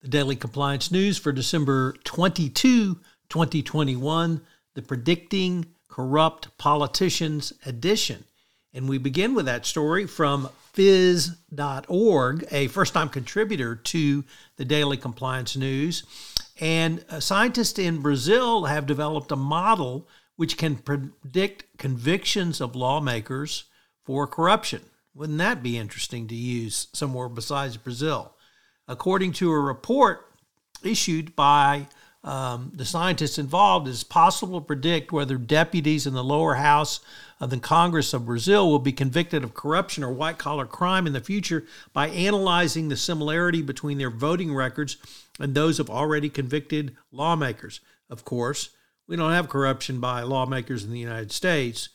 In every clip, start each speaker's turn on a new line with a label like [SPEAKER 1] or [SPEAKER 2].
[SPEAKER 1] The Daily Compliance News for December 22, 2021, the Predicting Corrupt Politicians edition. And we begin with that story from phys.org, a first time contributor to the Daily Compliance News. And uh, scientists in Brazil have developed a model which can predict convictions of lawmakers for corruption. Wouldn't that be interesting to use somewhere besides Brazil? According to a report issued by um, the scientists involved, it is possible to predict whether deputies in the lower house of the Congress of Brazil will be convicted of corruption or white collar crime in the future by analyzing the similarity between their voting records and those of already convicted lawmakers. Of course, we don't have corruption by lawmakers in the United States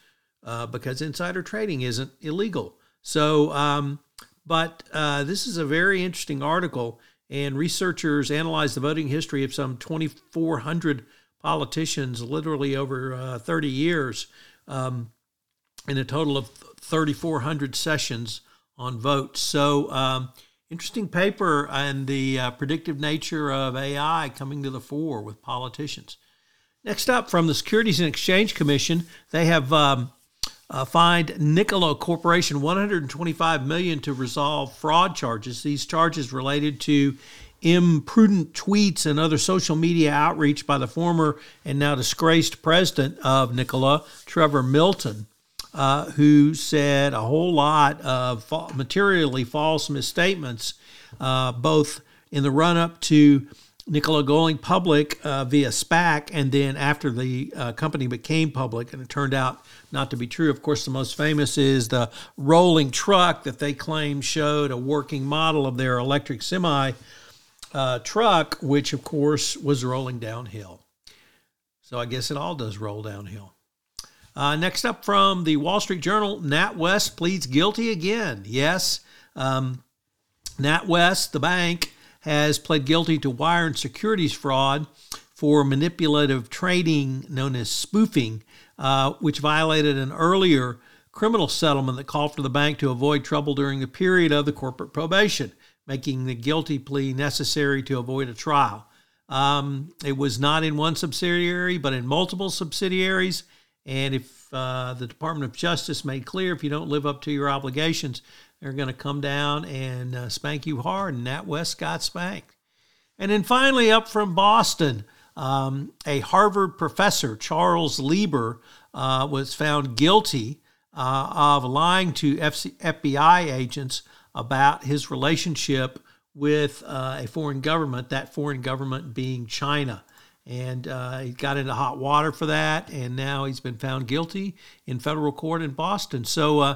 [SPEAKER 1] uh, because insider trading isn't illegal. So, um, but uh, this is a very interesting article, and researchers analyzed the voting history of some 2,400 politicians, literally over uh, 30 years, um, in a total of 3,400 sessions on votes. So, um, interesting paper and the uh, predictive nature of AI coming to the fore with politicians. Next up, from the Securities and Exchange Commission, they have um, uh, fined Nikola Corporation 125 million to resolve fraud charges. These charges related to imprudent tweets and other social media outreach by the former and now disgraced president of Nikola, Trevor Milton, uh, who said a whole lot of fa- materially false misstatements, uh, both in the run up to Nikola going public uh, via SPAC, and then after the uh, company became public, and it turned out not to be true. Of course, the most famous is the rolling truck that they claim showed a working model of their electric semi uh, truck, which of course was rolling downhill. So I guess it all does roll downhill. Uh, next up from the Wall Street Journal, NatWest pleads guilty again. Yes, um, NatWest, the bank, has pled guilty to wire and securities fraud for manipulative trading known as spoofing, uh, which violated an earlier criminal settlement that called for the bank to avoid trouble during the period of the corporate probation, making the guilty plea necessary to avoid a trial. Um, it was not in one subsidiary, but in multiple subsidiaries. And if uh, the Department of Justice made clear if you don't live up to your obligations, they're going to come down and uh, spank you hard, and NatWest got spanked. And then finally, up from Boston, um, a Harvard professor, Charles Lieber, uh, was found guilty uh, of lying to FC- FBI agents about his relationship with uh, a foreign government, that foreign government being China. And uh, he got into hot water for that, and now he's been found guilty in federal court in Boston. So uh,